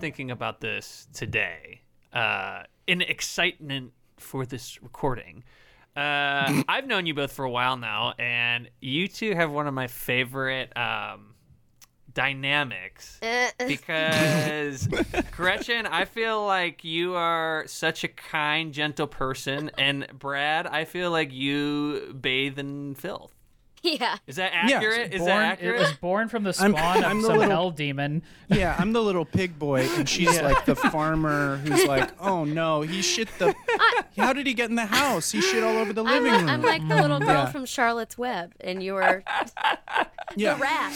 Thinking about this today uh, in excitement for this recording. Uh, I've known you both for a while now, and you two have one of my favorite um, dynamics because Gretchen, I feel like you are such a kind, gentle person, and Brad, I feel like you bathe in filth. Yeah. Is that Yeah, accurate? Is born, that It accurate? was born from the I'm- spawn I'm of the some little- hell demon. Yeah, I'm the little pig boy, and she's like the farmer who's like, "Oh no, he shit the. How did he get in the house? He shit all over the I'm, living room." I'm like the little girl Yeah. from Charlotte's Web, and you were yeah, the rat.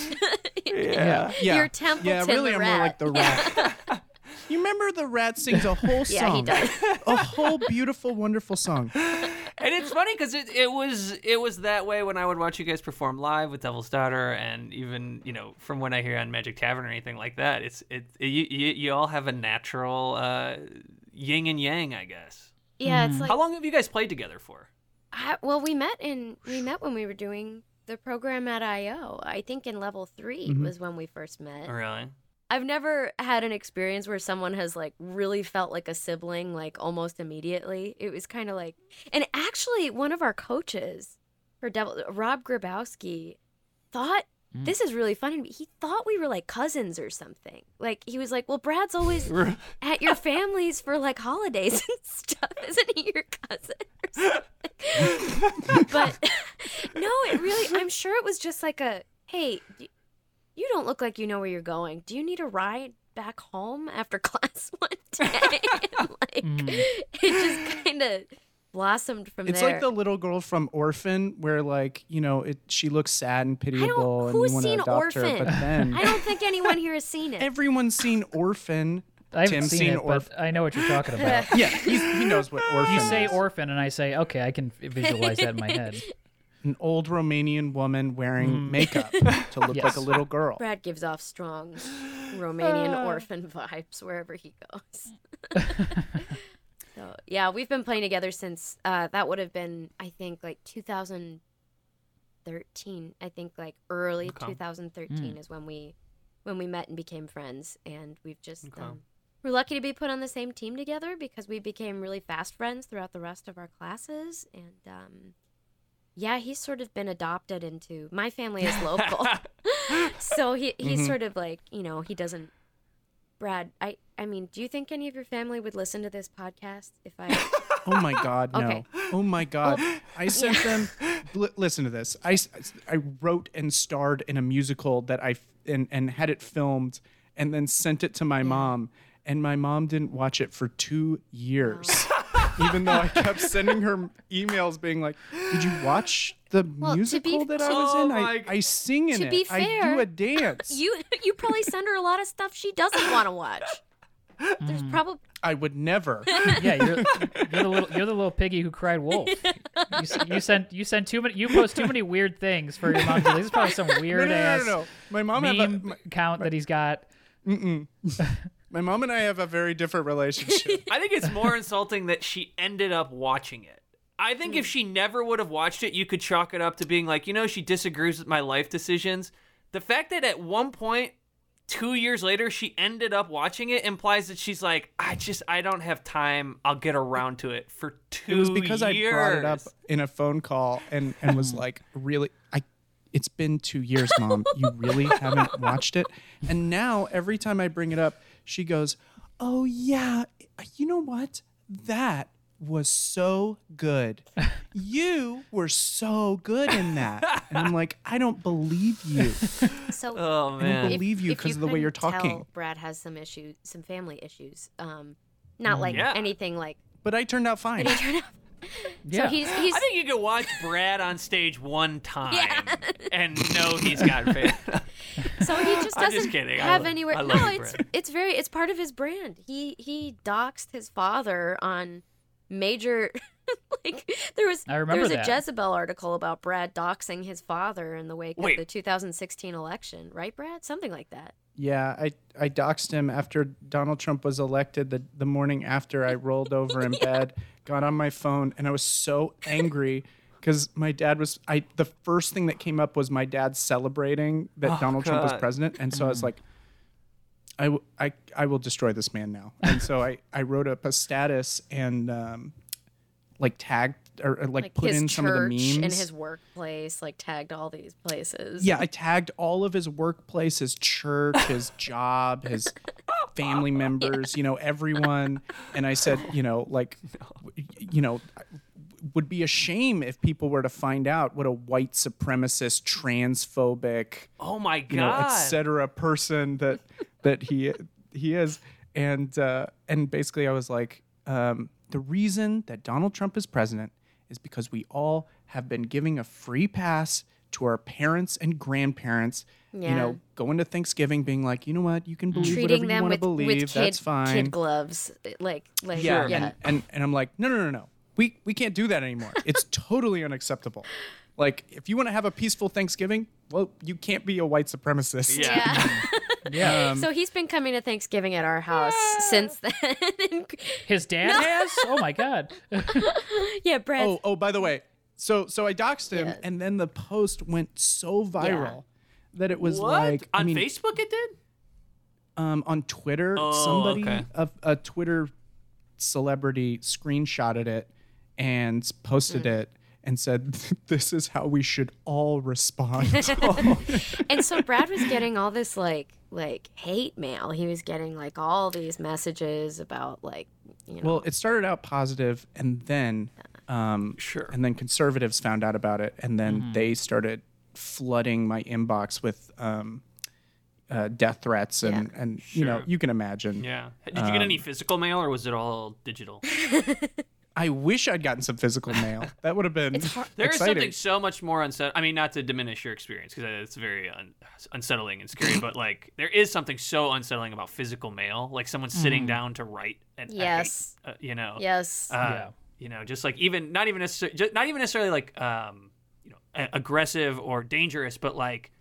Yeah. yeah, You're Templeton Yeah, really, the I'm rat. more like the rat. You remember the rat sings a whole song. Yeah, he does. a whole beautiful, wonderful song. and it's funny because it, it was it was that way when I would watch you guys perform live with Devil's Daughter, and even you know from when I hear on Magic Tavern or anything like that. It's it, it you, you you all have a natural uh, yin and yang, I guess. Yeah, it's like How long have you guys played together for? I, well, we met in we met when we were doing the program at IO. I think in level 3 Mhm. was when we first met. Oh, really? I've never had an experience where someone has like really felt like a sibling like almost immediately. It was kind of like and actually one of our coaches for Devil Rob Grabowski thought mm. this is really funny. He thought we were like cousins or something. Like he was like, "Well, Brad's always at your family's for like holidays and stuff. Isn't he your cousin but no, it really. I'm sure it was just like a, "Hey, you don't look like you know where you're going. Do you need a ride back home after class one day?" And, like hmm. it just kind of blossomed from It's there. It's like the little girl from Orphan, where like you know, it she looks sad and pitiable, and who's you want to seen adopt her, Orphan? but then I don't think anyone here has seen it. everyone's seen Orphan. I haven't Tim's seen, seen it, Orph- I know what you're talking about. Yeah, he's, he knows what Orphan you say is. orphan, and I say, okay, I can visualize that in my head. An old Romanian woman wearing makeup to look like a little girl. Brad gives off strong Romanian orphan vibes wherever he goes. so yeah, we've been playing together since uh, that would have been I think like 2013. I think like early Okay. 2013 is when we when we met and became friends, and we've just Okay. um, we're lucky to be put on the same team together because we became really fast friends throughout the rest of our classes, and um, yeah, he's sort of been adopted into my family is local so he he's Mm-hmm. sort of like you know he doesn't brad i i mean do you think any of your family would listen to this podcast if i Oh my God, no. Okay. Oh my God. Well, I sent them. L- listen to this. I I wrote and starred in a musical that I f- and, and had it filmed and then sent it to my mom. And my mom didn't watch it for two years. Even though I kept sending her emails being like, Did you watch the Well, musical be- that I was in? Oh I, my I, g- I sing in To it. be I do a dance. you you probably send her a lot of stuff she doesn't want to watch there's mm. probably I would never. Yeah, you're, you're the little you're the little piggy who cried wolf. You, you sent you sent too many you post too many weird things for your mom. to- This is probably some weird no, no, ass no, no. My mom have a, meme my, count that he's got. my mom and I have a very different relationship. I think it's more insulting that she ended up watching it. I think if hmm. she never would have watched it, you could chalk it up to being like, you know, she disagrees with my life decisions. The fact that at one point, two years later, she ended up watching it implies that she's like, I just, I don't have time. I'll get around to it for two It was because years. I brought it up in a phone call and and was like, really, I. It's been two years, mom. You really haven't watched it, and now every time I bring it up, she goes, "Oh yeah, you know what? That was so good. You were so good in that." And I'm like, I don't believe you. so Oh I don't believe you because of the way you're talking. tell, brad has some issues some family issues um not like Yeah. anything like But I turned out fine. But he turned out Yeah. so he's he's I think you could watch Brad on stage one time Yeah. and know he's got faith. So he just I'm doesn't just kidding. I have lo- anywhere. I love no, you, it's Brad. it's very it's part of his brand. He he doxed his father on major. like there was I remember there was that. a Jezebel article about Brad doxing his father in the wake Wait. of the 2016 election, right, Brad? Something like that. Yeah, I, I doxed him after Donald Trump was elected. The, the morning after, I rolled over in bed, got on my phone, and I was so angry because my dad was. I the first thing that came up was my dad celebrating that Oh, Donald Trump was president, and so I was like, I, w- I, I will destroy this man now. And so I, I wrote up a status and um, like tagged or, or, like, Like put in some of the memes. in his workplace, like tagged all these places. Yeah, I tagged all of his workplace, his church, his job, his family members, you know, everyone. And I said, you know, like, you know, would be a shame if people were to find out what a white supremacist, transphobic, Oh my you know, god. et cetera person that that he he is. And uh, and basically, I was like, um, the reason that Donald Trump is president is because we all have been giving a free pass to our parents and grandparents. You know, going to Thanksgiving, being like, you know what, you can believe treating whatever you want to believe. with kid, That's fine. kid gloves, like like yeah, yeah. And, and and I'm like, no, no, no, no. We we can't do that anymore. It's totally unacceptable. Like, if you want to have a peaceful Thanksgiving, well, you can't be a white supremacist. yeah. Yeah. Um, so he's been coming to Thanksgiving at our house since then. His dad has? Oh my god. yeah, Brad. Oh, oh, by the way, so so I doxed him, Yes. and then the post went so viral that it was what? like, on I mean, Facebook it did? um, on Twitter, Oh, somebody okay. a, a Twitter celebrity screenshotted it and posted Mm. it and said, "This is how we should all respond." and so Brad was getting all this like like hate mail. He was getting like all these messages about like you know well, it started out positive, and then, um, Sure. and then conservatives found out about it, and then Mm-hmm. they started flooding my inbox with. Um, uh, death threats and and you know you can imagine Yeah. Did you get Um, any physical mail or was it all digital? I wish I'd gotten some physical mail. That would have been It's hard- There is something so much more unsettling. I mean, not to diminish your experience because it's very un- unsettling and scary, but like there is something so unsettling about physical mail, like someone sitting down to write and I hate- Yes. uh, you know, yes. uh, Yeah. you know, just like even not even necessarily, not even necessarily like um, you know, a- aggressive or dangerous, but like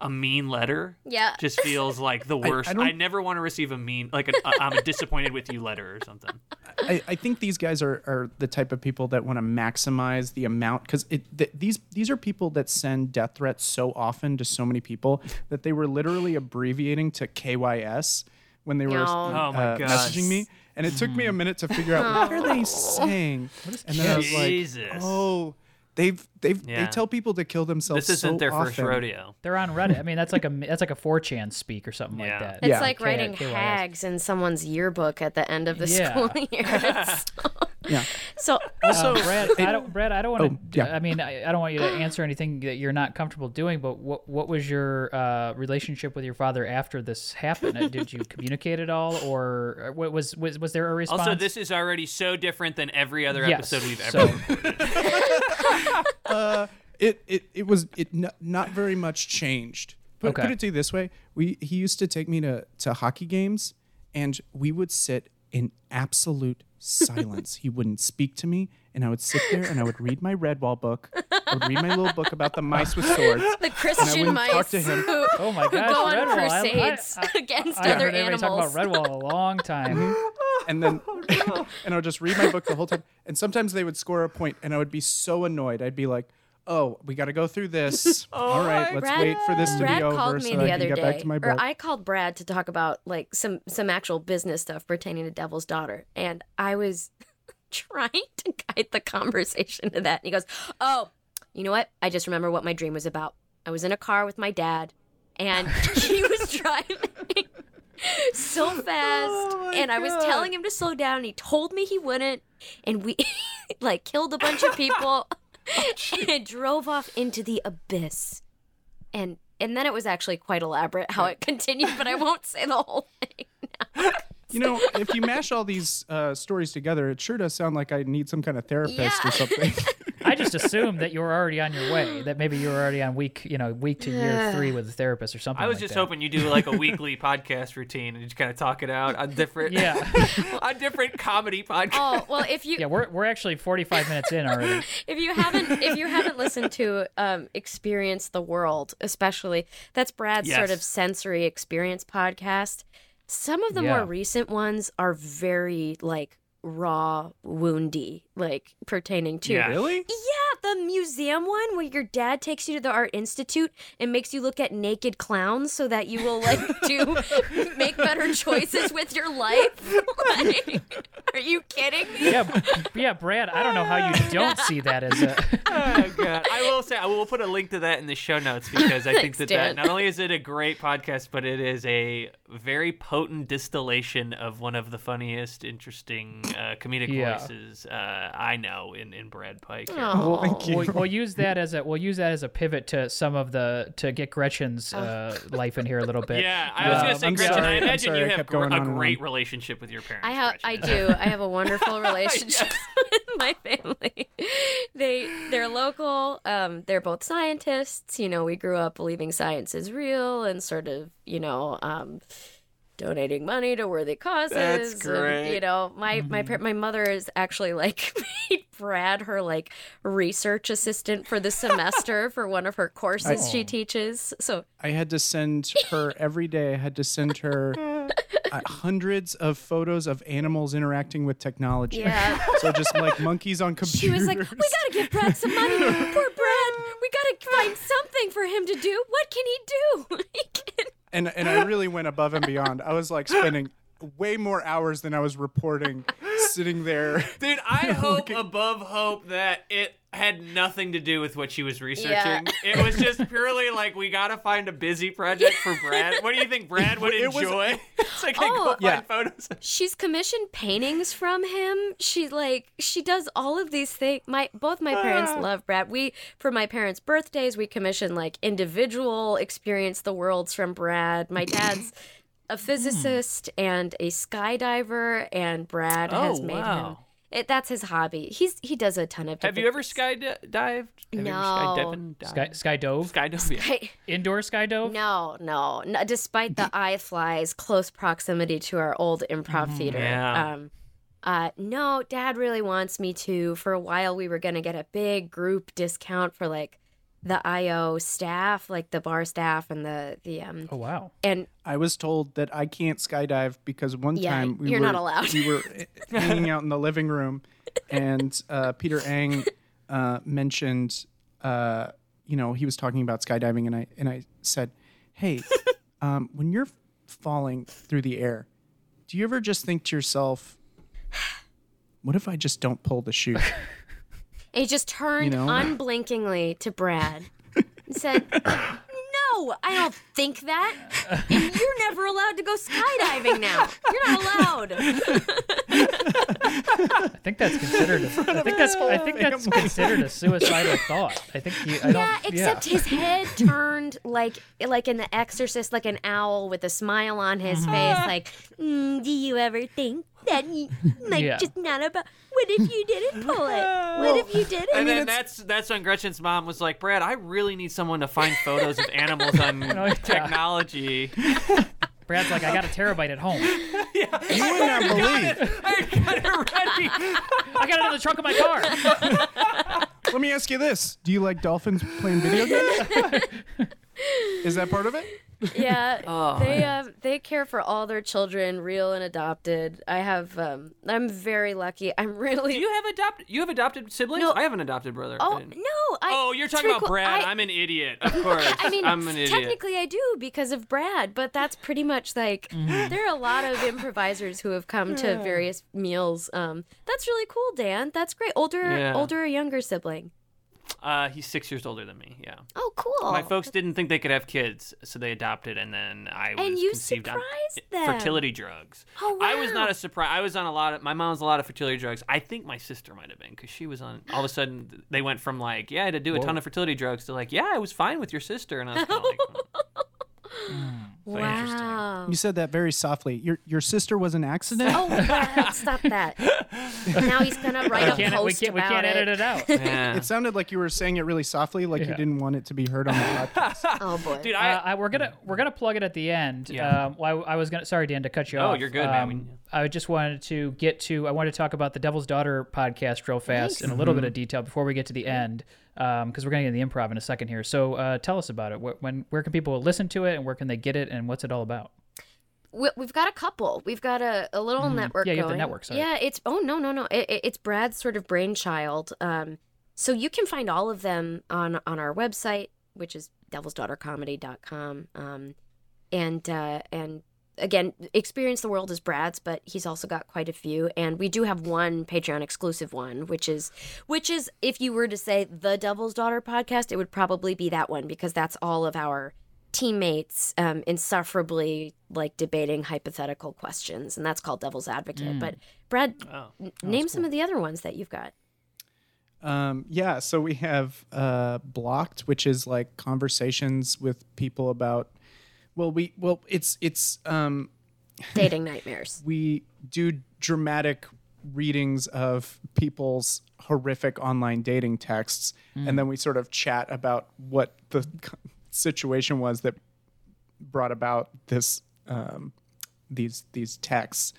a mean letter. yeah. Just feels like the worst. I, don't- never want to receive a mean, like a, a I'm disappointed with you letter or something. I, I think these guys are, are the type of people that want to maximize the amount because it th- these these are people that send death threats so often to so many people that they were literally abbreviating to KYS when they were No. Oh my uh, gosh. messaging me, and it took me a minute to figure out what are they saying. And then I was like, Jesus. oh, they've they've Yeah. they tell people to kill themselves. This isn't so their first rodeo. They're on Reddit. I mean, that's like a that's like a 4chan speak or something Yeah. like that. It's Yeah. like K- writing KYS. hags in someone's yearbook at the end of the Yeah. school year. It's- Yeah. so Also, Uh, Brad, I don't, Brad, I don't want Oh, to. yeah. I mean, I, I don't want you to answer anything that you're not comfortable doing. But what what was your uh, relationship with your father after this happened? Uh, Did you communicate at all, or uh, what was was was there a response? Also, this is already so different than every other Yes, episode we've so- ever. uh, it, it it was it n- not very much changed. Put, Okay. put it to you this way: we he used to take me to to hockey games, and we would sit in absolute silence. he wouldn't speak to me, and I would sit there and I would read my Redwall book. I would read my little book about the mice with swords. the Christian wouldn't mice talk to him. who, Oh my who gosh, go on Redwall. I- I- crusades I- against I haven't other heard anybody animals. talk about Redwall a long time. and then and I would just read my book the whole time. And sometimes they would score a point, and I would be so annoyed. I'd be like, "Oh, we got to go through this. Oh All right, let's Brad, wait for this to Brad be over called me so the I can other get day, back to my book. or. I called Brad to talk about like some some actual business stuff pertaining to Devil's Daughter, and I was trying to guide the conversation to that. And he goes, "Oh, you know what? I just remember what my dream was about. I was in a car with my dad, and he was driving." So fast, oh and I was telling him to slow down, and he told me he wouldn't, and we like killed a bunch of people, and drove off into the abyss and and then it was actually quite elaborate how it continued, but I won't say the whole thing. You know, if you mash all these uh, stories together, it sure does sound like I need some kind of therapist Yeah. or something. I just assumed that you were already on your way. That maybe you were already on week, you know, week to year three with a therapist or something. I was like just that. hoping you do like a weekly podcast routine and just kind of talk it out on different, Yeah, on different comedy podcasts. Oh well, if you yeah. We're we're actually 45 minutes in already. if you haven't if you haven't listened to um, Experience the World, especially that's Brad's sort of sensory experience podcast. Some of the Yeah. more recent ones are very like raw, woundy, like pertaining to Yeah. really? Yeah the museum one where your dad takes you to the art institute and makes you look at naked clowns so that you will like do make better choices with your life. Like, are you kidding me? Yeah, yeah, Brad. I don't know how you don't see that as a. oh god! I will say I will put a link to that in the show notes because I think Thanks, that, Dan. that not only is it a great podcast, but it is a very potent distillation of one of the funniest, interesting uh, comedic Yeah. voices uh, I know in in Brad Pike. Oh. Thank you. We'll, we'll use that as a we'll use that as a pivot to some of the to get Gretchen's uh, life in here a little bit. Yeah, I was Uh, gonna say, I'm Gretchen. sorry, I imagine sorry you have gr- going a on great on. relationship with your parents. I have, I do. I have a wonderful relationship with my family. They, they're local. Um, they're both scientists. You know, we grew up believing science is real and sort of, you know, um, donating money to worthy causes. That's and, great. you know, my my Mm-hmm. par- my mother is actually like made Brad her like research assistant for the semester for one of her courses she Oh. teaches. So I had to send her every day. I had to send her uh, hundreds of photos of animals interacting with technology. yeah. So just like monkeys on computers. She was like, "We gotta give Brad some money. Poor Brad. We gotta find something for him to do. What can he do? He can- and and I really went above and beyond. I was like spending way more hours than I was reporting, sitting there. Dude, I hope above hope that it had nothing to do with what she was researching. It was just purely like we gotta find a busy project for Brad. What do you think Brad would It was- enjoy? it's like I go Oh. find Yeah. photos. She's commissioned paintings from him. She like she does all of these things. My both my parents ah. love Brad. We for my parents' birthdays we commission like individual experience the worlds from Brad. My dad's a physicist and a skydiver, and Brad Oh, has made him. wow. It, that's his hobby. He's he does a ton of. Have you ever skydived? Have No. ever skydiving? Sky, sky dove, Skydove. Yeah. Hey, indoor sky dove. No, no, no. Despite the iFly's close proximity to our old improv theater. yeah. Um, uh, no, Dad really wants me to. For a while, we were gonna get a big group discount for like the IO staff, like the bar staff and the the um Oh wow. and I was told that I can't skydive because one Yeah, time we you're were not allowed. we were hanging out in the living room, and uh, Peter Eng uh, mentioned, uh, you know, he was talking about skydiving, and I and I said, hey, um, when you're falling through the air, do you ever just think to yourself, what if I just don't pull the chute? he just turned know? unblinkingly to Brad and said. No, I don't think that. And you're never allowed to go skydiving now. You're not allowed. I think that's considered. A, I think that's. I think that's considered a suicidal thought. I think you. I Yeah, don't, except his head turned like like in The Exorcist, like an owl with a smile on his face. Like, mm, do you ever think that you like Yeah. just not about? What if you didn't pull it? What if you didn't? And then that's that's when Gretchen's mom was like, Brad, I really need someone to find photos of animals on oh, yeah. technology. Brad's like, I got a terabyte at home. you would not believe. I got it ready. I got it in the trunk of my car. Let me ask you this: Do you like dolphins playing video games? Is that part of it? Yeah, Oh, they um they care for all their children, real and adopted. I have um I'm very lucky. I'm really Do you have adopted? You have adopted siblings? No. I have an adopted brother. Oh didn't- no I Oh, you're talking about qu- Brad. I- I, am an idiot. Of course. I mean, I'm an idiot. technically I do because of Brad, but that's pretty much like Mm-hmm. there are a lot of improvisers who have come to various meals. Um, that's really cool, Dan. That's great. Older, Yeah. older or younger sibling. Uh, he's six years older than me. Yeah. Oh, cool. My folks didn't think they could have kids, so they adopted, and then I was And you conceived on surprised them. fertility drugs. Oh, wow. I was not a surprise. I was on a lot of. My mom was a lot of fertility drugs. I think my sister might have been because she was on. All of a sudden, they went from like, yeah, I had to do a ton of fertility drugs to like, yeah, I was fine with your sister, and I was kind of like, wow. You said that very softly. Your your sister was an accident. Oh, Brad, stop that. now he's gonna write a Can't, we post can't. We about can't it. edit it out. yeah. It sounded like you were saying it really softly, like you didn't want it to be heard on the podcast. Oh boy. Dude, I, uh, I, we're gonna we're gonna plug it at the end. Yeah. Um, well, I, I was gonna. Sorry, Dan, to cut you Oh, off. you're good, man. Um, We- I just wanted to get to. I wanted to talk about the Devil's Daughter podcast real fast in a little bit of detail before we get to the end, because we're gonna get the improv in a second here. So uh, tell us about it. Wh- When where can people listen to it, and where can they get it, and what's it all about? we, we've got a couple. We've got a, a little network. Mm-hmm. Yeah, you have the network side. Yeah, it's oh no no no. It, it- it's Brad's sort of brainchild. Um, so you can find all of them on on our website, which is devilsdaughtercomedy.com. Um, and uh, and again, experience the world as Brad's, but he's also got quite a few. And we do have one Patreon exclusive one, which is which is if you were to say the Devil's Daughter podcast, it would probably be that one because that's all of our teammates um, insufferably like debating hypothetical questions, and that's called Devil's Advocate. But Brad, Oh. n- name some of the other ones that you've got. Um, yeah, so we have uh, blocked, which is like conversations with people about. Well, we well, it's it's um, Dating nightmares. we do dramatic readings of people's horrific online dating texts, and then we sort of chat about what the situation was that brought about this um, these these texts.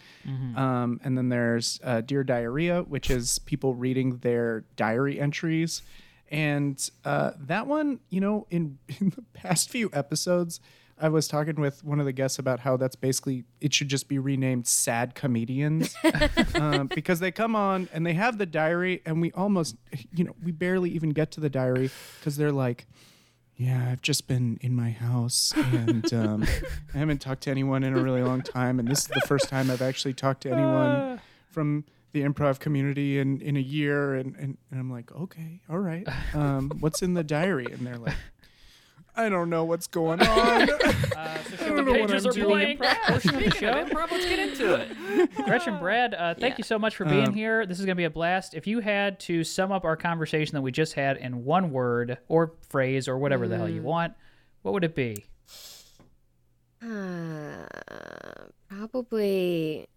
Um, and then there's uh, Dear Diarrhea, which is people reading their diary entries. And uh, that one, you know, in, in the past few episodes, I was talking with one of the guests about how that's basically it should just be renamed "Sad Comedians" um, because they come on and they have the diary, and we almost, you know, we barely even get to the diary because they're like, "Yeah, I've just been in my house and um, I haven't talked to anyone in a really long time, and this is the first time I've actually talked to anyone from." The improv community in, in a year, and, and, and I'm like, okay, all right. Um, what's in the diary? And they're like, I don't know what's going on. Uh, so I the don't know what pages I'm are doing. blank. Portion of the Speaking of show. improv, let's get into it. Gretchen, Brad, uh, thank Yeah. you so much for being Um, here. This is going to be a blast. If you had to sum up our conversation that we just had in one word or phrase or whatever the hell you want, what would it be? Uh, probably.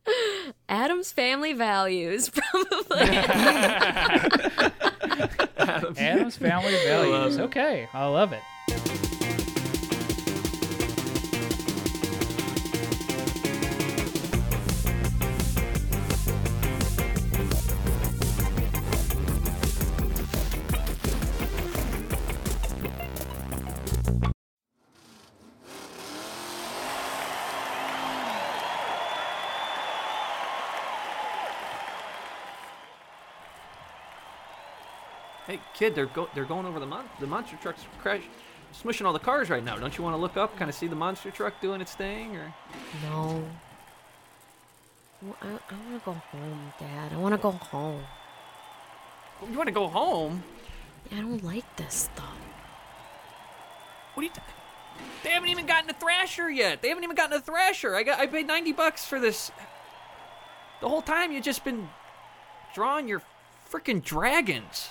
Addams family values, probably. Addams Family Values. Okay, I love it. Kid, they're go- they're going over the mon- the monster truck's crash, smushing all the cars right now. Don't you want to look up, kind of see the monster truck doing its thing, or? no. Well, I, I want to go home, Dad. I want to go home. You want to go home? I don't like this stuff. What are you? T- they haven't even gotten a Thrasher yet. They haven't even gotten a Thrasher. I got I paid ninety bucks for this. The whole time you've just been drawing your freaking dragons.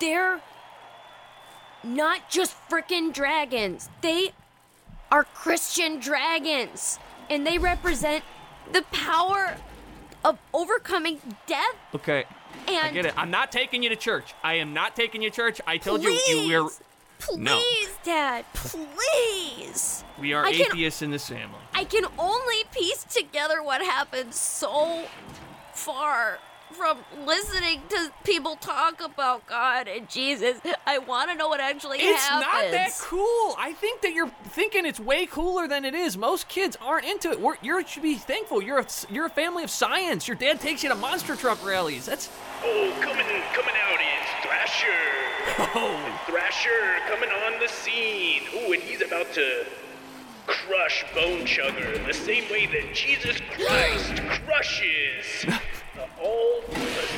They're not just freaking dragons. They are Christian dragons. And they represent the power of overcoming death Okay, and I get it. I'm not taking you to church. I am not taking you to church. I told please, you you were. please, No. Dad, please. We are I can- atheists in this family. I can only piece together what happened so far from listening to people talk about God and Jesus. I want to know what actually It's happens. It's not that cool. I think that you're thinking it's way cooler than it is. Most kids aren't into it. We're, you should be thankful. You're a, you're a family of science. Your dad takes you to monster truck rallies. That's Oh, coming coming out is Thrasher. oh. Thrasher coming on the scene. Ooh, and he's about to crush Bone Chugger the same way that Jesus Christ crushes all the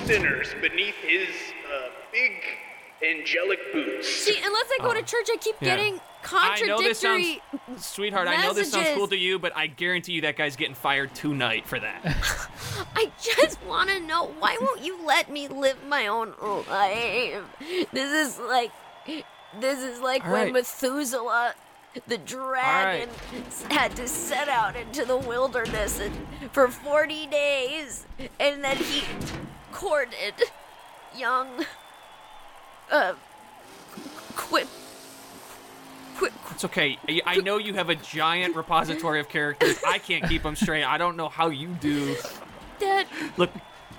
sinners beneath his uh, big angelic boots. See, unless I go to church, I keep Oh. Yeah. getting I know this sounds, contradictory. sweetheart. I know this sounds cool to you, but I guarantee you that guy's getting fired tonight for that. I just want to know why won't you let me live my own life? This is like, this is like All when right. Methuselah, the dragon, had to set out into the wilderness and, for forty days, and then he courted young, uh, quip, quip, It's okay. I, I know you have a giant repository of characters. I can't keep them straight. I don't know how you do. Dad. Look,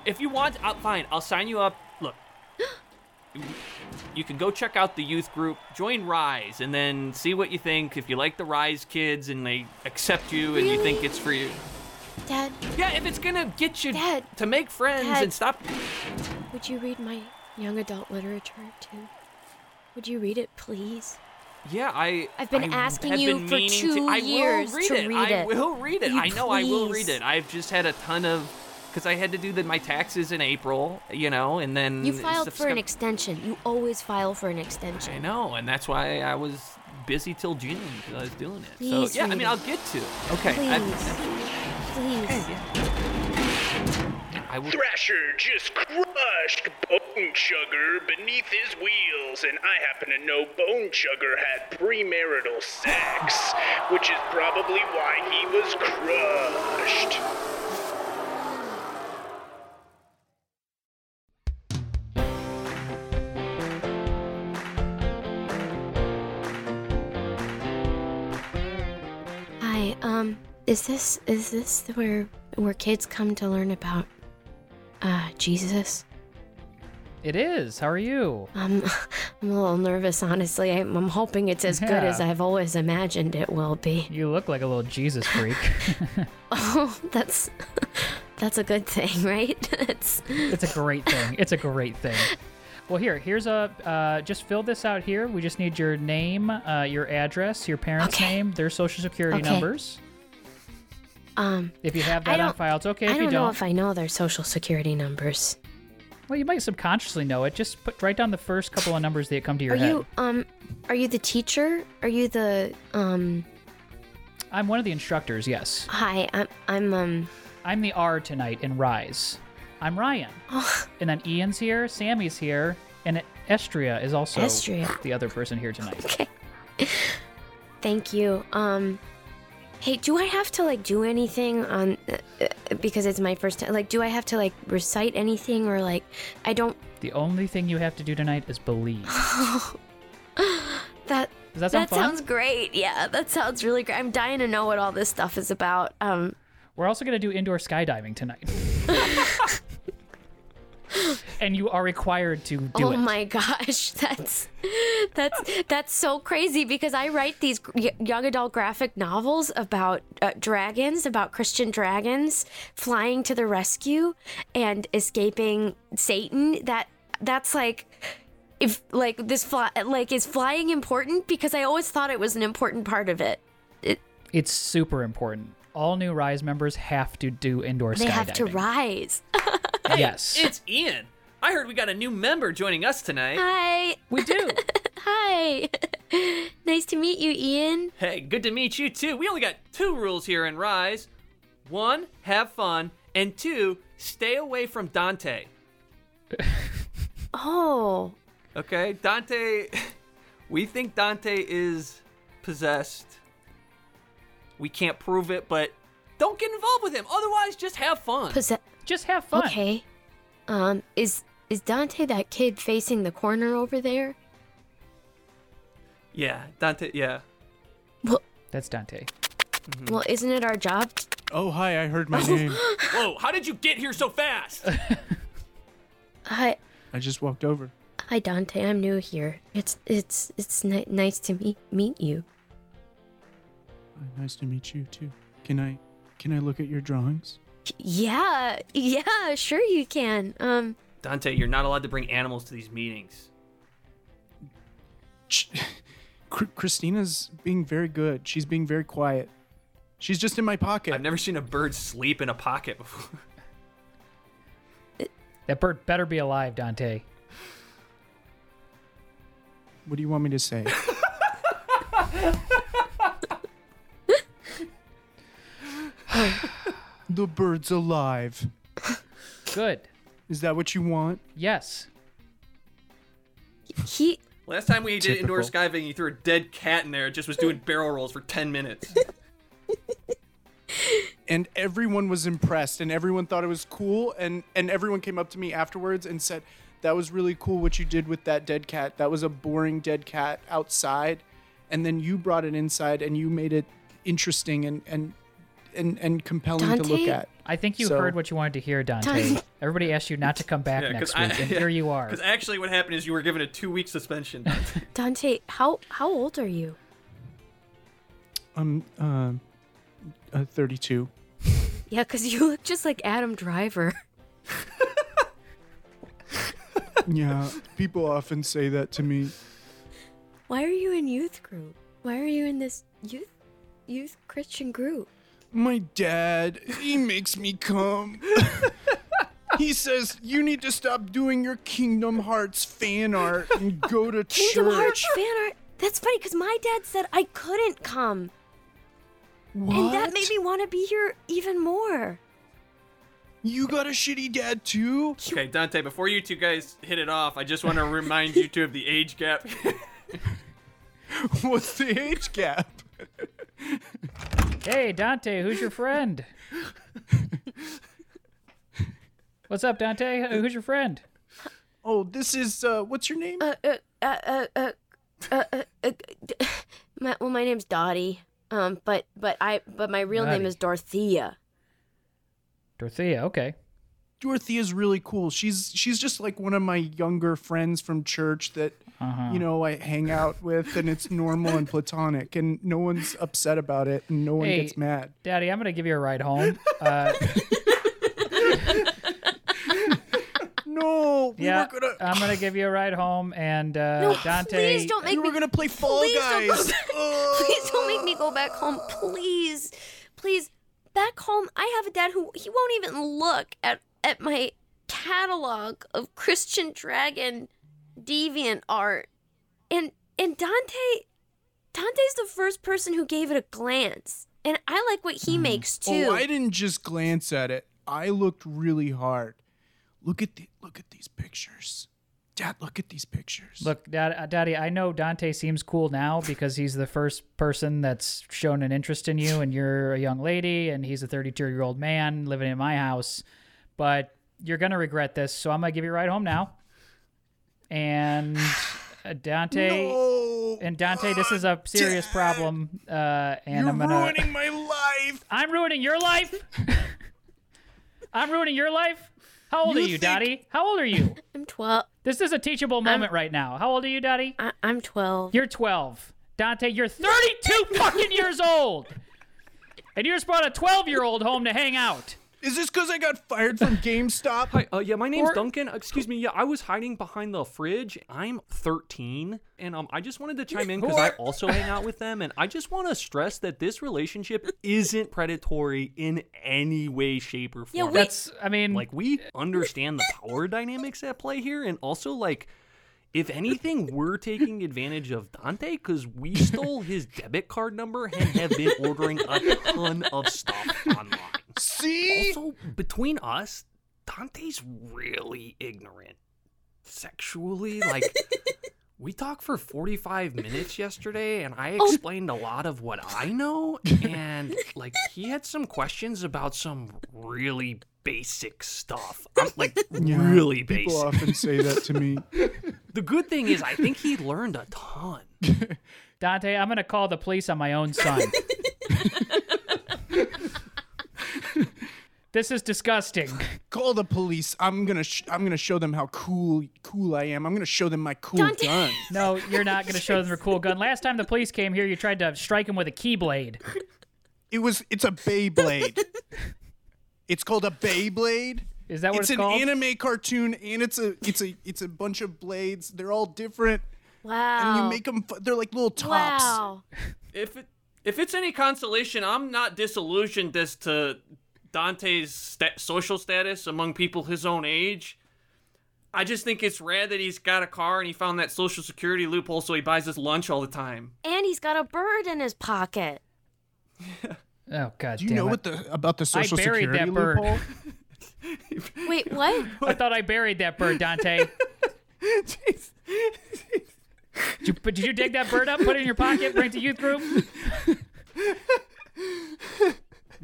if you want, I'll, fine. I'll sign you up. Look, you can go check out the youth group, join Rise, and then see what you think. If you like the Rise kids and they accept you and you think it's for you, Dad, Yeah, if it's gonna get you Dad. to make friends Dad. and stop. would you read my young adult literature too? Would you read it, please? Yeah, I. I've been I asking have you been for two to, I years will read to it. read I will read it. You I know I will read it. I've just had a ton of. Because I had to do the, my taxes in April, you know, and then. You filed for an extension. You always file for an extension. I know, and that's why I was busy till June because I was doing it. Please so yeah, I mean, it. I'll get to it. Okay. I- Please. I will. Thrasher just crushed Bone Chugger beneath his wheels, and I happen to know Bone Chugger had premarital sex, which is probably why he was crushed. Hi. Um. Is this is this where where kids come to learn about uh Jesus? It is. How are you? Um, I'm a little nervous, honestly. I'm, I'm hoping it's as good as I've always imagined it will be. You look like a little Jesus freak. Oh, that's that's a good thing, right? it's it's a great thing. It's a great thing. Well, here, here's a. Uh, just fill this out here. We just need your name, uh, your address, your parents' Okay. name, their social security Okay. numbers. Um. If you have that on file, it's okay I if don't you don't. Know if I know their social security numbers. Well, you might subconsciously know it. Just put write down the first couple of numbers that come to your Are head. you um? Are you the teacher? Are you the um? I'm one of the instructors. Yes, Hi, I'm I'm um. I'm the R tonight in Rise. I'm Ryan, Oh, and then Ian's here, Sammy's here, and Estria is also Estria. the other person here tonight. okay. Thank you. Um. Hey, do I have to like do anything on uh, uh, because it's my first time? Like, do I have to like recite anything or like I don't The only thing you have to do tonight is believe. that Does that sound that fun? sounds great. Yeah, that sounds really great. I'm dying to know what all this stuff is about. Um, We're also going to do indoor skydiving tonight. And you are required to do oh it. Oh my gosh, that's that's that's so crazy because I write these young adult graphic novels about uh, dragons, about Christian dragons flying to the rescue and escaping Satan. That that's like if like this fly like is flying important because I always thought it was an important part of it. it It's super important. All new Rise members have to do indoor they skydiving. have to rise. Yes. It's Ian. I heard we got a new member joining us tonight. Hi, we do. hi. nice to meet you, Ian. Hey, good to meet you too. We only got two rules here in Rise. One, have fun, and two, stay away from Dante. Oh, Okay, Dante. We think Dante is possessed. We can't prove it, but don't get involved with him. Otherwise, just have fun. possess. Just have fun. Okay. Um, is is Dante that kid facing the corner over there? yeah, Dante. Yeah. Well, That's Dante. well, isn't it our job? t- Oh, hi, I heard my name. Whoa! How did you get here so fast? Hi, I just walked over. hi, Dante. I'm new here. It's it's it's ni- nice to meet meet you. Nice to meet you too. Can I can I look at your drawings? Yeah, yeah, sure you can. Um, Dante, you're not allowed to bring animals to these meetings. Ch- Christina's being very good. She's being very quiet. She's just in my pocket. I've never seen a bird sleep in a pocket before. That bird better be alive, Dante. What do you want me to say? the bird's alive. Good. Is that what you want? Yes. he Last time we did indoor Typical. skydiving, you threw a dead cat in there. It just was doing barrel rolls for 10 minutes. and everyone was impressed and everyone thought it was cool and and everyone came up to me afterwards and said that was really cool what you did with that dead cat that was a boring dead cat outside and then you brought it inside and you made it interesting and and and, and compelling to look at I think you So- heard what you wanted to hear, Dante. Dante. Everybody asked you not to come back next week, and here you are. Because actually, what happened is you were given a two week suspension. Dante. How how old are you? i'm uh, uh 32 Yeah, because you look just like Adam Driver. Yeah, people often say that to me. Why are you in youth group? Why are you in this youth youth Christian group? My dad, he makes me come. he says you need to stop doing your Kingdom Hearts fan art and go to Kingdom Hearts church. fan art. That's funny because my dad said I couldn't come, and that made me want to be here even more. You got a shitty dad too? Okay, Dante, before you two guys hit it off, I just want to remind you two of the age gap. What's the age gap? Hey, Dante, who's your friend? What's up, Dante? Who's your friend? Oh, this is uh what's your name? Uh, uh, uh, uh, uh, uh, uh, uh d- my, well, my name's Dottie. Um, but but I but my real name is Dorothea. Dorothea. Okay. Dorothea's really cool. She's she's just like one of my younger friends from church that Uh-huh. you know I hang out with and it's normal and platonic and no one's upset about it and no one Hey. gets mad. Daddy, I'm gonna give you a ride home. Uh, No, we yeah, were gonna I'm gonna give you a ride home, and uh, No, Dante. please don't make we me. were gonna play Fall please don't go Guys. back- Please don't make me go back home. Please, please. Back home, I have a dad who he won't even look at at my catalog of Christian Dragon deviant art. And and Dante Dante's the first person who gave it a glance. And I like what he makes too. Oh, I didn't just glance at it. I looked really hard. Look at the look at these pictures. Dad, look at these pictures. Look, Dad, uh, Daddy, I know Dante seems cool now because he's the first person that's shown an interest in you, and you're a young lady, and he's a 32 year old man living in my house. But you're gonna regret this, so I'm gonna give you a ride home now. And uh, Dante, No. and Dante, this is a serious Dad. problem. Uh, and You're I'm gonna. ruining my life. I'm ruining your life. I'm ruining your life. How old You are you, think- Dottie? How old are you? I'm 12. This is a teachable moment right now. How old are you, Dottie? I, I'm 12. You're 12. Dante, you're 32 fucking years old. And you just brought a 12 year old home to hang out. Is this because I got fired from GameStop? Hi, uh, yeah, my name's Or- Duncan. Excuse me. Yeah, I was hiding behind the fridge. I'm 13, and um, I just wanted to chime in because I also hang out with them, and I just want to stress that this relationship isn't predatory in any way, shape, or form. Yeah, wait. That's, I mean, like we understand the power dynamics at play here, and also like. If anything, we're taking advantage of Dante because we stole his debit card number and have been ordering a ton of stuff online. See? Also, between us, Dante's really ignorant sexually. Like, we talked for 45 minutes yesterday, and I oh. explained a lot of what I know. And, like, he had some questions about some really basic stuff. I'm, like, Yeah, really basic. People often say that to me. The good thing is, I think he learned a ton. Dante, I'm going to call the police on my own son. This is disgusting. Call the police. I'm gonna sh- I'm gonna show them how cool cool I am. I'm gonna show them my cool Dante- gun. No, you're not going to show them your cool gun. Last time the police came here, you tried to strike him with a keyblade. It was it's a Beyblade. it's called a Beyblade. Is that what it's it's, an called? anime cartoon and it's a it's a it's a bunch of blades. They're all different Wow. and you make them they're like little tops. Wow. if it if it's any consolation, I'm not disillusioned as to Dante's sta- social status among people his own age. I just think it's rad that he's got a car and he found that social security loophole, so he buys his lunch all the time. And he's got a bird in his pocket. oh, God Do you damn know it. what the about the social buried security that bird. loophole? Wait, what? I thought I buried that bird, Dante. Did you, but did you dig that bird up, put it in your pocket, bring it to youth group? What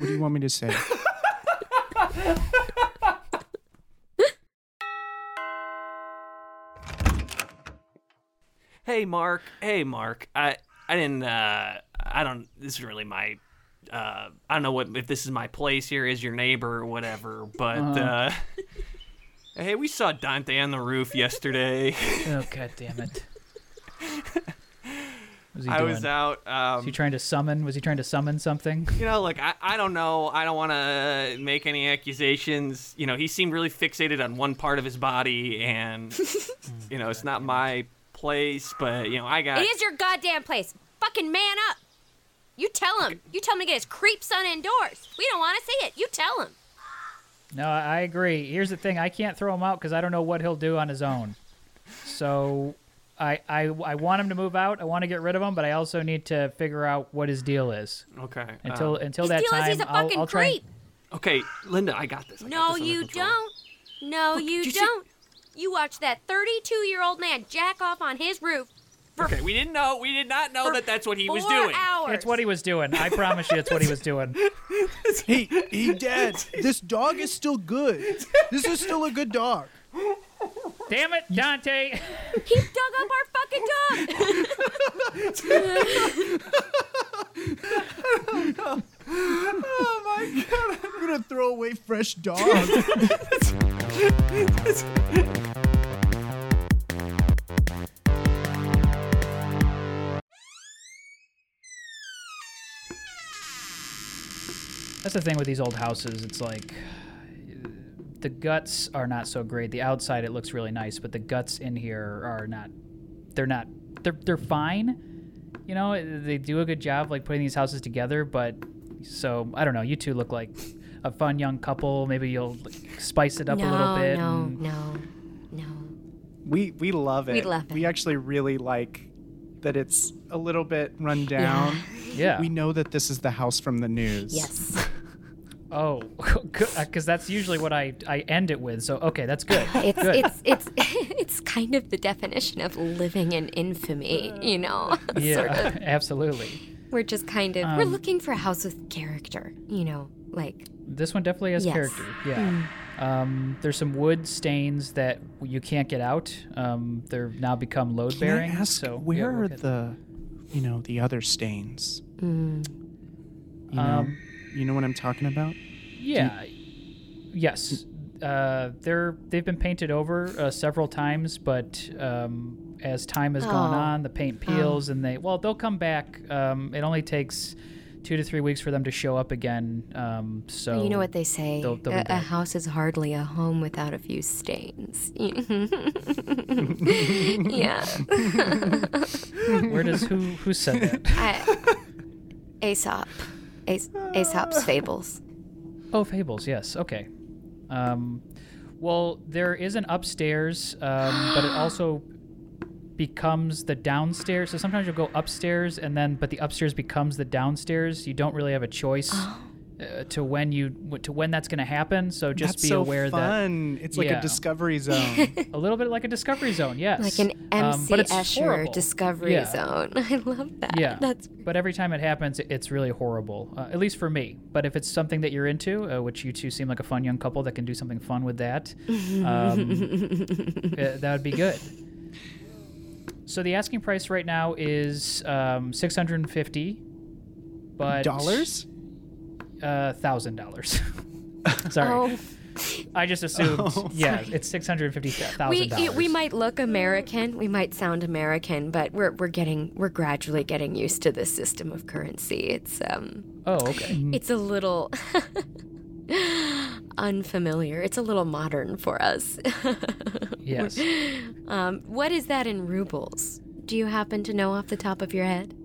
do you want me to say? Hey Mark, hey Mark. I I didn't uh I don't this is really my uh I don't know what if this is my place here is your neighbor or whatever, but uh Hey, we saw Dante on the roof yesterday. Oh, God damn it. Was he I doing? was out. Um, Was he trying to summon? Was he trying to summon something? you know, like I, I don't know. I don't want to make any accusations. You know, he seemed really fixated on one part of his body, and you know, it's not my place. But you know, I got. It is your goddamn place. Fucking man up. You tell him. You tell him to get his creep son indoors. We don't want to see it. You tell him. No, I agree. Here's the thing: I can't throw him out because I don't know what he'll do on his own. So, I, I I want him to move out. I want to get rid of him, but I also need to figure out what his deal is. Okay. Until um, until His that deal time, is he's a I'll, fucking I'll try. creep. okay, Linda, I got this. I got No, this you don't. No, you you don't. You watch that 32 year old man jack off on his roof for Okay, we didn't know. We did not know that that's what he was four doing. Hours. It's what he was doing. I promise you, it's what he was doing. Hey, hey, Dad, this dog is still good. This is still a good dog. Damn it, Dante! He dug up our fucking dog. Oh my god! I'm gonna throw away fresh dog. That's the thing with these old houses. It's like the guts are not so great. The outside it looks really nice, but the guts in here are not. They're not. They're they're fine. You know, they do a good job like putting these houses together, but so I don't know. You two look like a fun young couple. Maybe you'll like, spice it up no, a little bit. no, and- no, no. we we love it. We love it. We actually really like that it's a little bit run down. yeah. We know that this is the house from the news. Yes. Oh, because that's usually what I I end it with. So okay, that's good. It's Good. it's it's it's kind of the definition of living in infamy, you know. sort of. yeah, absolutely. We're just kind of we're Um, looking for a house with character, you know, like This one definitely has Yes. character. Yeah. Um, there's some wood stains that you can't get out. Um, they're now become load Can bearing. I ask so where yeah, are the, you know, the other stains? mm, You know, Um, you know what I'm talking about. Yeah. Yes. Uh, they're they've been painted over uh, several times, but um, as time has gone Oh. on, the paint peels, and they well they'll come back. Um, it only takes two to three weeks for them to show up again. Um, so you know what they say? they'll- they'll a, a house is hardly a home without a few stains. yeah. Where does who who said that? I, Aesop. Aes- Aesop's fables. Oh, Fables, yes. Okay. Um, well, there is an upstairs, um, but it also becomes the downstairs. So sometimes you'll go upstairs, and then but the upstairs becomes the downstairs. You don't really have a choice Oh. Uh, to when you to when that's going to happen. So just That's be so aware fun. It's like Yeah. a discovery zone. a little bit like a discovery zone, yes, Like an Um, MC but it's Escher horrible. Discovery Yeah. Zone. I love that. Yeah. That's But every time it happens, it's really horrible, uh, at least for me. But if it's something that you're into, uh, which you two seem like a fun young couple that can do something fun with that, um, uh, that would be good. So the asking price right now is um, 650 but Dollars? Uh, thousand dollars. Sorry, oh, I just assumed. Oh, yeah, it's six hundred fifty thousand we dollars. we might look American, we might sound American, but we're we're getting we're gradually getting used to this system of currency. It's um Oh, okay. it's a little unfamiliar. It's a little modern for us. Yes. um, what is that in rubles? Do you happen to know off the top of your head?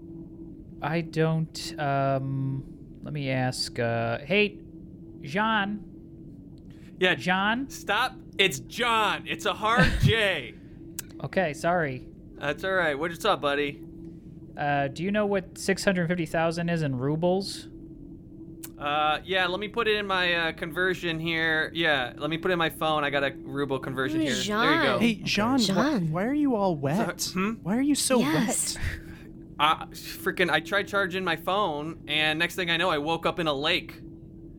I don't. Um, let me ask. Uh, hey, John. Yeah, John. Stop. It's John. It's a hard J. Okay, sorry. That's all right. What's up, buddy? Uh, do you know what six hundred fifty thousand is in rubles? Uh, yeah, let me put it in my uh, conversion here. Yeah, let me put it in my phone. I got a ruble conversion here. There you go. Jean. Hey, John. wh- Jean. why are you all wet? Hmm? Why are you so Yes. wet? Uh, freaking, I tried charging my phone, and next thing I know, I woke up in a lake.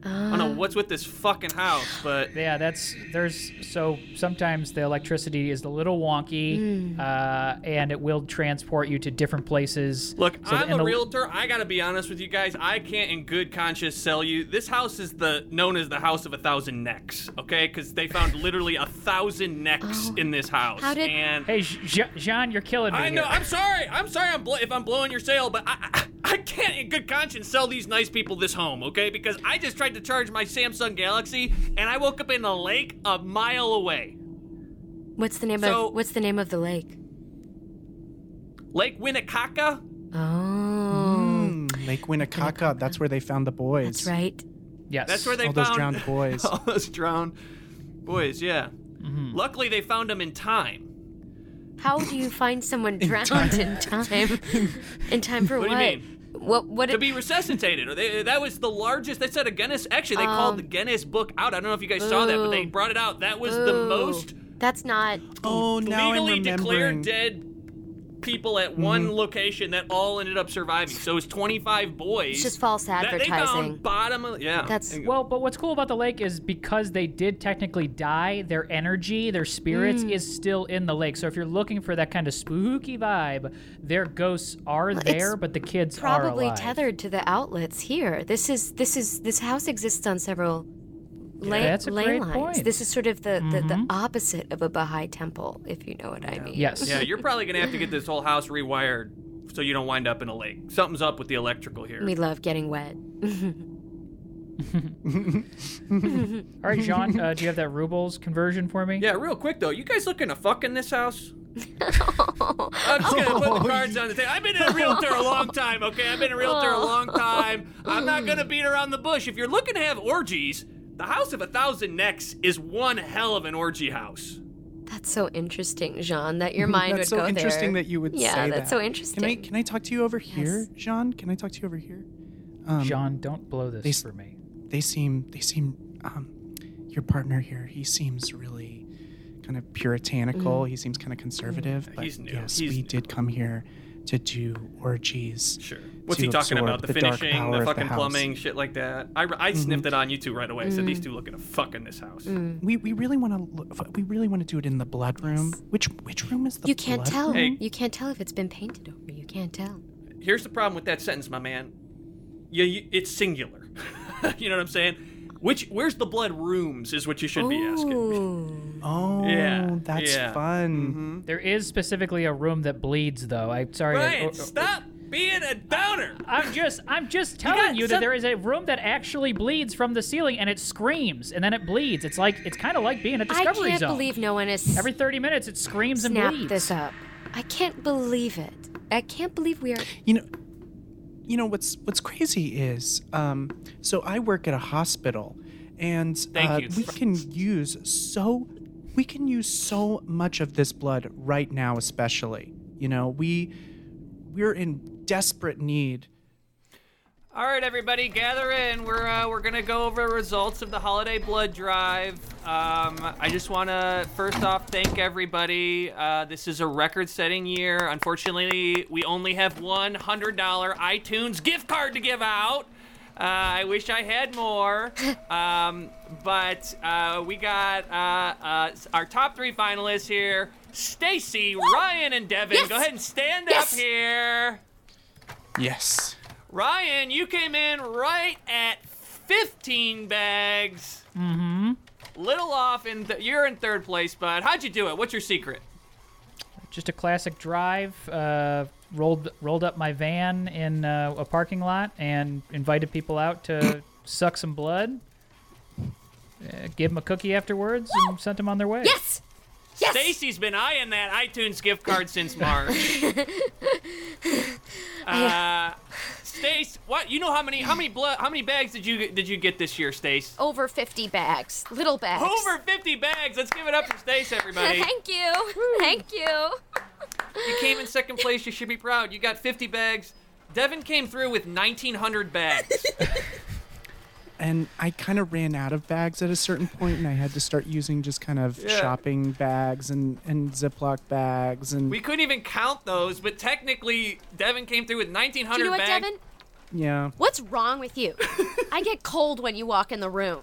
I don't know what's with this fucking house, but Yeah, that's there's so sometimes the electricity is a little wonky, uh, and it will transport you to different places. Look, So I'm in a the- realtor. I gotta be honest with you guys. I can't, in good conscience, sell you. This house is the known as the house of a thousand necks. Okay, because they found literally a thousand necks in this house. How did- And Hey, John, you're killing me. I know. here. I'm sorry. I'm sorry. I'm blo- if I'm blowing your sale, but I, I I can't, in good conscience, sell these nice people this home. Okay, because I just tried to charge my Samsung Galaxy, and I woke up in a lake a mile away. What's the name So- of What's the name of the lake? Lake Winnetonka. Oh, Mm, Lake Winnetonka. That's where they found the boys. that's right. Yes. That's where they All found those drowned boys. all those drowned boys. Yeah. Mm-hmm. Luckily, they found them in time. How do you find someone drowned in time? In time for What what? Do you mean? What? What? to Did, be resuscitated. Or They, that was the largest. They said a Guinness. Actually, they called the um, Guinness book out. I don't know if you guys saw that, but they brought it out. That was the most That's not. Oh, now I'm legally remembering. declared dead people at one location that all ended up surviving. So it's 25 boys. It's just false that they advertising. found bottom of yeah. That's- Well, but what's cool about the lake is because they did technically die, their energy, their spirits Mm. is still in the lake. So if you're looking for that kind of spooky vibe, their ghosts are it's there, but the kids Probably are alive. tethered to the outlets here. This is this is this house exists on several ley, that's a ley great lines. point. This is sort of the, the, the Mhm. opposite of a Baha'i temple, if you know what I mean. Yes. yeah, you're probably gonna have to get this whole house rewired so you don't wind up in a lake. Something's up with the electrical here. We love getting wet. All right, John, uh, do you have that rubles conversion for me? Yeah, real quick though, you guys looking to fuck in this house? I'm just gonna put the cards on the table. I've been in a realtor a long time, okay? I've been a realtor a long time. I'm not gonna beat around the bush. If you're looking to have orgies, the House of a Thousand Necks is one hell of an orgy house. That's so interesting, Jean, that your mind That's would so go interesting that you would yeah, say that's so interesting. Can I can I talk to you over here, Jean? Can I talk to you over here? Um, Jean, don't blow this they for me. They seem they seem um, your partner here. He seems really kind of puritanical. He seems kind of conservative. But He's new. yes, He's we new. did come here to do orgies. Sure. What's he talking about? The, the finishing, the of the fucking plumbing, shit like that. I, I sniffed it mm-hmm. on you two right away. I said these mm. two look looking to fuck in this house. Mm. We, we really want to we really want to do it in the blood room. Which which room is the you can't blood tell. room? Hey. You can't tell if it's been painted over. You can't tell. Here's the problem with that sentence, my man. Yeah, you, it's singular. you know what I'm saying? Which where's the blood rooms is what you should be asking. Ooh. Oh, Yeah, that's yeah. fun. Mm-hmm. There is specifically a room that bleeds, though. I'm sorry. to- Ryan, oh, stop being a downer. I'm just, I'm just telling you, that some- there is a room that actually bleeds from the ceiling, and it screams, and then it bleeds. It's like, it's kind of like being a I Discovery zone. I can't Zone. believe no one is Every 30 minutes, it screams and snapped bleeds. this up. I can't believe it. I can't believe we are. You know, you know what's what's crazy is, um, so I work at a hospital, and Thank uh, you. we can use so we can use so much of this blood right now, especially. You know, we we're in desperate need. All right, everybody, gather in. We're uh, we're gonna go over results of the holiday blood drive. Um, I just want to first off thank everybody. Uh, this is a record-setting year. Unfortunately, we only have one hundred dollar iTunes gift card to give out. Uh, I wish I had more, um, but uh, we got uh, uh, our top three finalists here: Stacy, Ryan, and Devin. Yes! Go ahead and stand Yes! up here. Yes. Ryan, you came in right at 15 bags. Mm-hmm. Little off, and th- you're in third place, bud. How'd you do it? What's your secret? Just a classic drive. Uh, rolled rolled up my van in uh, a parking lot and invited people out to suck some blood. Uh, gave them a cookie afterwards and sent them on their way. Yes. Yes. Stacy's been eyeing that iTunes gift card since March. uh, Stace, what? You know how many how many blood how many bags did you did you get this year, Stace? Over 50 bags. Little bags. Over 50 bags. Let's give it up for Stace, everybody. Thank you. Thank you. You came in second place. You should be proud. You got 50 bags. Devin came through with 1,900 bags. And I kind of ran out of bags at a certain point, and I had to start using just kind of Yeah. shopping bags and, and Ziploc bags and We couldn't even count those, but technically, Devin came through with 1,900 Do you know what, bags. Devin? Yeah. What's wrong with you? I get cold when you walk in the room.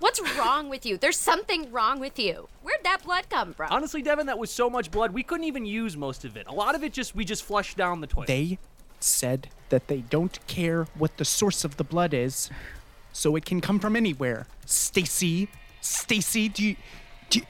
What's wrong with you? There's something wrong with you. Where'd that blood come from? Honestly, Devin, that was so much blood we couldn't even use most of it. A lot of it just we just flushed down the toilet. They said that they don't care what the source of the blood is, so it can come from anywhere. Stacy, Stacy, do you, do you,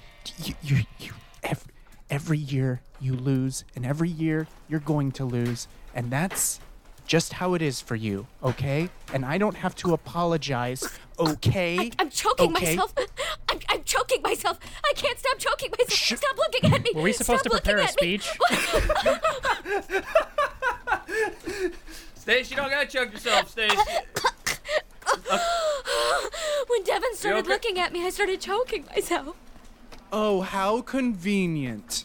you, you, you every, every year you lose, and every year you're going to lose, and that's just how it is for you, okay? And I don't have to apologize, okay? I'm choking Okay. myself. I'm, I'm choking myself. I can't stop choking myself. Stop looking at me. Were we supposed Stop to prepare a looking at me. speech? Stace, you don't gotta choke yourself, Stace. when Devin started okay? looking at me, I started choking myself. Oh, how convenient.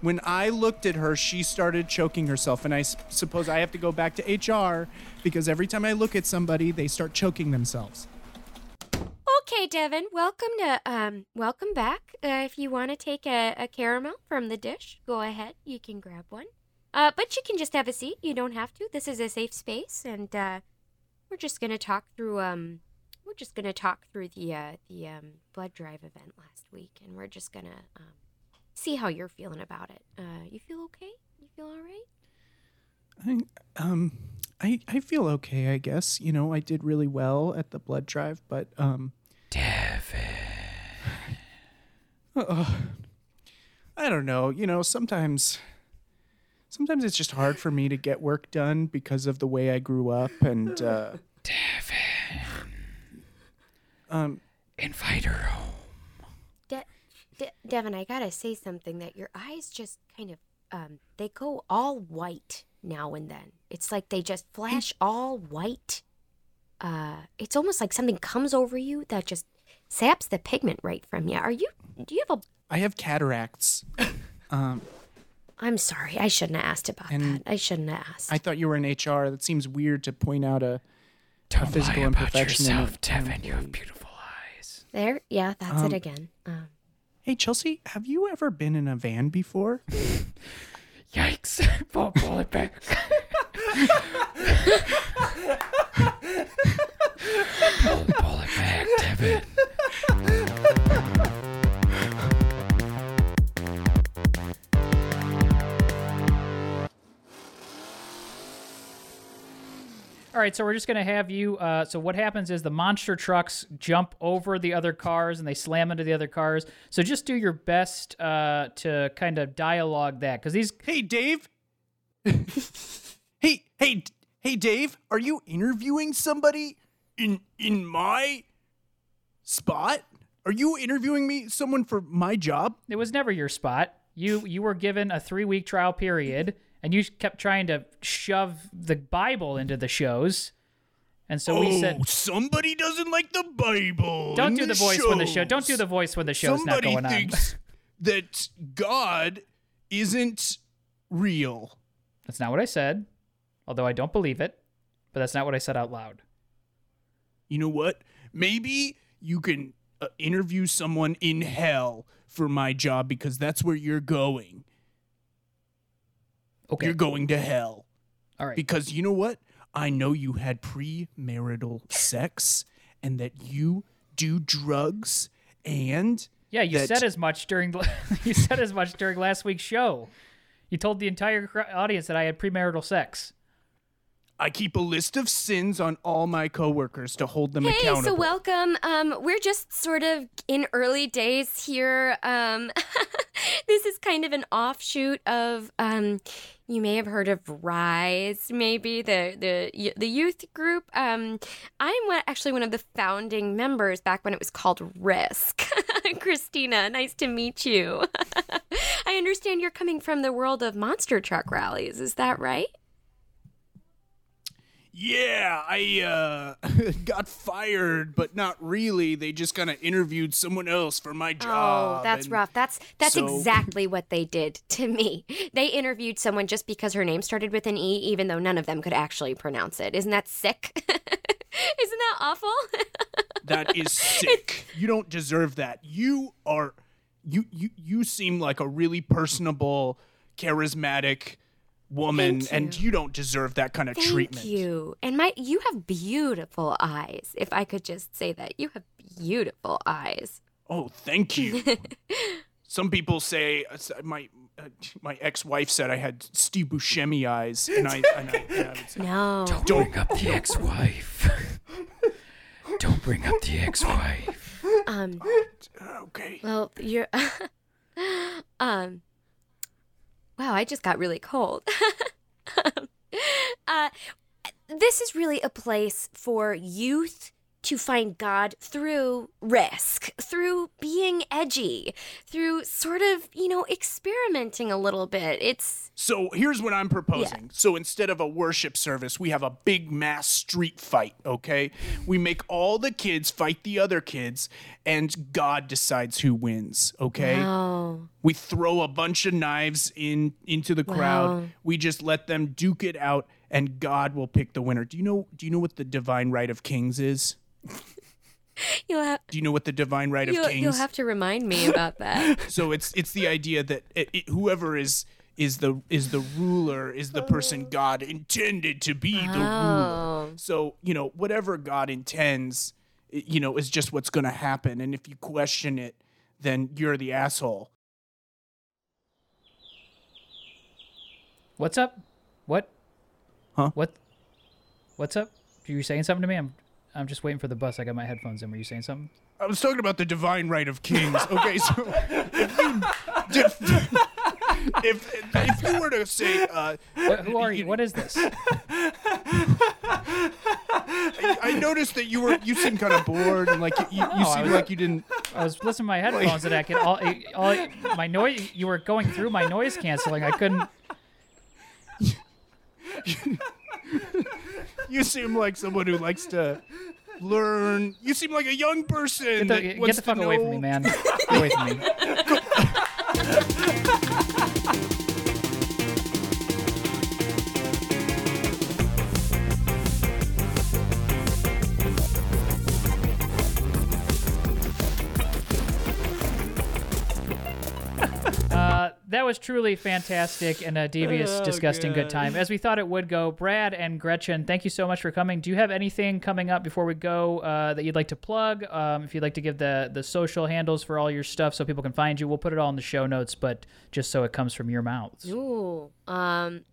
When I looked at her, she started choking herself, and I s- suppose I have to go back to HR because every time I look at somebody, they start choking themselves. Okay, Devin, welcome to um, welcome back. Uh, if you want to take a, a caramel from the dish, go ahead. You can grab one. Uh, but you can just have a seat. You don't have to. This is a safe space, and uh, we're just gonna talk through um, we're just gonna talk through the uh, the um, blood drive event last week, and we're just gonna um, see how you're feeling about it. Uh, you feel okay? You feel all right? I, um, I, I feel okay, I guess. You know, I did really well at the blood drive, but, um. Devin. I don't know. You know, sometimes. Sometimes it's just hard for me to get work done because of the way I grew up and, uh. Devin. Um, Invite her home. De- De- Devin, I gotta say something that your eyes just kind of um they go all white now and then. It's like they just flash all white. Uh it's almost like something comes over you that just saps the pigment right from you. Are you do you have a I have cataracts. Um, I'm sorry, I shouldn't have asked about And that. I shouldn't have asked. I thought you were in HR. That seems weird to point out a, a Don't physical lie about imperfection. in a- yourself, Devin. You have beautiful eyes. there, yeah, that's Um, it again. Um, Hey, Chelsea, have you ever been in a van before? Yikes! pull, pull it back. pull, pull it back, Devin. All right, so we're just gonna have you. Uh, so what happens is the monster trucks jump over the other cars and they slam into the other cars. So just do your best uh, to kind of dialogue that because these Hey, Dave. hey, hey, hey, Dave. Are you interviewing somebody in in my spot? Are you interviewing me, someone for my job? It was never your spot. You you were given a three week trial period, and you kept trying to shove the Bible into the shows. And so we said, Oh, somebody doesn't like the Bible. "Don't do the voice when the show. shows. Don't do the voice when the show's somebody not going on." that God isn't real. That's not what I said, although I don't believe it. But that's not what I said out loud. You know what? Maybe you can uh, interview someone in hell for my job because that's where you're going. Okay. You're going to hell. All right. Because you know what? I know you had premarital sex and that you do drugs and yeah, you that- said as much during you said as much during last week's show. You told the entire audience that I had premarital sex. I keep a list of sins on all my coworkers to hold them Hey, accountable. so welcome. Um, we're just sort of in early days here. Um, this is kind of an offshoot of um, you may have heard of Rise, maybe the the the youth group. Um, I'm one, actually one of the founding members back when it was called Risk. Christina, nice to meet you. I understand you're coming from the world of monster truck rallies. Is that right? Yeah, I uh got fired, but not really. They just kind of interviewed someone else for my job. Oh, that's and- rough. That's that's so- exactly what they did to me. They interviewed someone just because her name started with an E, even though none of them could actually pronounce it. Isn't that sick? Isn't that awful? That is sick. you don't deserve that. You are you you you seem like a really personable, charismatic, woman, Thank and you. you don't deserve that kind of Thank treatment. you. And my you have beautiful eyes. If I could just say that. You have beautiful eyes. Oh, thank you. Some people say uh, my uh, my ex-wife said I had Steve Buscemi eyes, and I, and I, and I would say, No. don't Bring up the ex-wife. Don't bring up the ex-wife. Um okay. well, you're um Wow, I just got really cold. uh this is really a place for youth to find God through risk, through being edgy, through sort of, you know, experimenting a little bit. It's So here's what I'm proposing. So instead of a worship service, we have a big mass street fight, okay? We make all the kids fight the other kids, and God decides who wins, okay? wow. We throw a bunch of knives in into the crowd. Wow. We just let them duke it out, and God will pick the winner. Do you know? Do you know what the divine right of kings is? You'll have, Do you know what the divine right of you'll, kings? you'll have to remind me about that. so it's it's the idea that it, it, whoever is is the is the ruler is the person oh. God intended to be the oh. ruler. Oh. So you know whatever God intends, you know, is just what's going to happen. And if you question it, then you're the asshole. What's up? What? Huh? What? What's up? Are you saying something to me? I'm I'm just waiting for the bus. I got my headphones in. Were you saying something? I was talking about the divine right of kings. Okay, so if you did, if if you were to say, uh, What, who are you? What is this? I noticed that you were you seemed kind of bored and like you, you, you I seemed was- like you didn't. I was listening to my headphones and I could all, all my noise. You were going through my noise canceling. I couldn't. You seem like someone who likes to learn. You seem like a young person. Get that the, get wants the to fuck away from me, man. Get away from me. was truly fantastic and a devious, Oh, disgusting good time, as we thought it would go. Brad and Gretchen, thank you so much for coming. Do you have anything coming up before we go uh, that you'd like to plug? Um, if you'd like to give the the social handles for all your stuff so people can find you, we'll put it all in the show notes. But just so it comes from your mouths. Ooh. Um.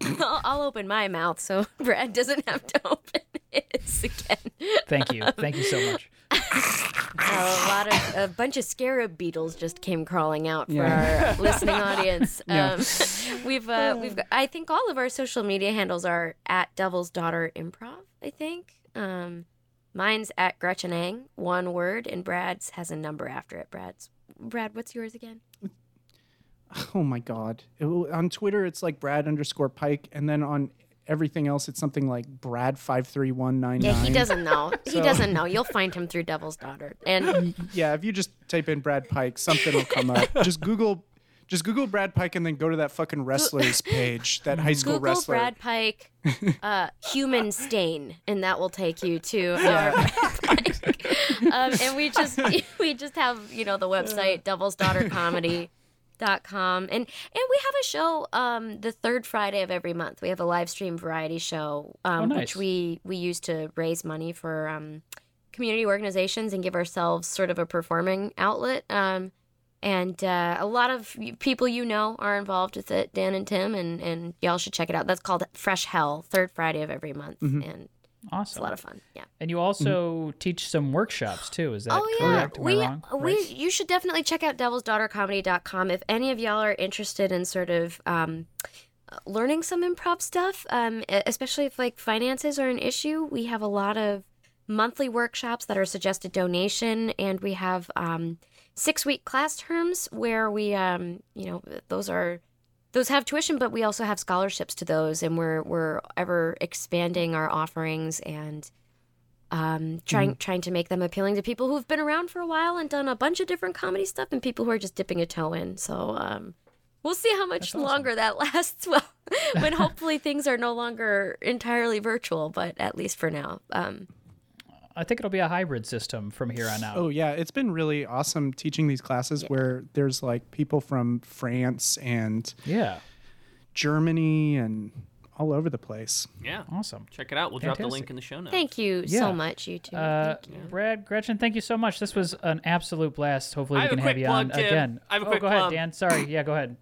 I'll, I'll open my mouth so Brad doesn't have to open his again. Thank you, thank you so much. a lot of a bunch of scarab beetles just came crawling out for Yeah. our listening audience. Um, we've uh, we've got, I think all of our social media handles are at Devil's Daughter Improv. I think um, mine's at Gretchen Eng, one word, and Brad's has a number after it. Brad's Brad, what's yours again? Oh my god! It on Twitter, it's like Brad underscore Pike, and then on everything else, it's something like Brad five three one nine Yeah, he doesn't know. He doesn't know. You'll find him through Devil's Daughter. And Yeah, if you just type in Brad Pike, something will come up. just Google, just Google Brad Pike, and then go to that fucking wrestlers page, that high school wrestler. Google wrestler. Brad Pike uh, human stain, and that will take you to our Brad Pike. Um, and we just we just have you know the website Devil's Daughter Comedy. Dot com and and we have a show um the third friday of every month we have a live stream variety show um Oh, nice. which we we use to raise money for um community organizations and give ourselves sort of a performing outlet um and uh, a lot of people you know are involved with it dan and tim and and y'all should check it out that's called fresh hell third friday of every month and it's a lot of fun yeah And you also teach some workshops too. Is that oh yeah correct? Am we wrong? we Right? you should definitely check out devilsdaughtercomedy.com if any of y'all are interested in sort of um learning some improv stuff um especially if like finances are an issue we have a lot of monthly workshops that are suggested donation and we have um six week class terms where we um you know those are those have tuition but we also have scholarships to those and we're we're ever expanding our offerings and um, trying trying to make them appealing to people who've been around for a while and done a bunch of different comedy stuff, and people who are just dipping a toe in. So um, we'll see how much longer that lasts. Well, when hopefully things are no longer entirely virtual, but at least for now. Um, I think it'll be a hybrid system from here on out. Oh yeah, it's been really awesome teaching these classes where there's like people from France and yeah. Germany and all over the place. Yeah. Awesome. Check it out. We'll drop the link in the show notes. Thank you Yeah. so much, you two. Uh, Thank you. Brad, Gretchen, thank you so much. This was an absolute blast. Hopefully, we can have you plug, on Tim. again. I have a oh, quick go ahead. Dan. Sorry. Yeah, go ahead.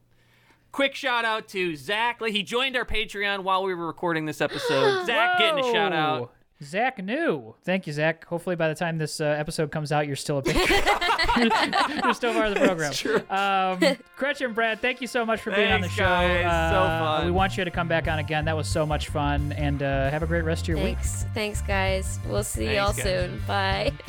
Quick shout out to Zach. He joined our Patreon while we were recording this episode. Zach getting a shout out. Whoa. Zach new. Thank you, Zach. Hopefully, by the time this uh, episode comes out, you're still a patron. you're still part of the program. Um, Gretchen, Brad, thank you so much for being on the show. guys. So Uh, fun. We want you to come back on again. That was so much fun, and uh, have a great rest of your week. Thanks. Thanks, guys. We'll see y'all guys. soon. Bye.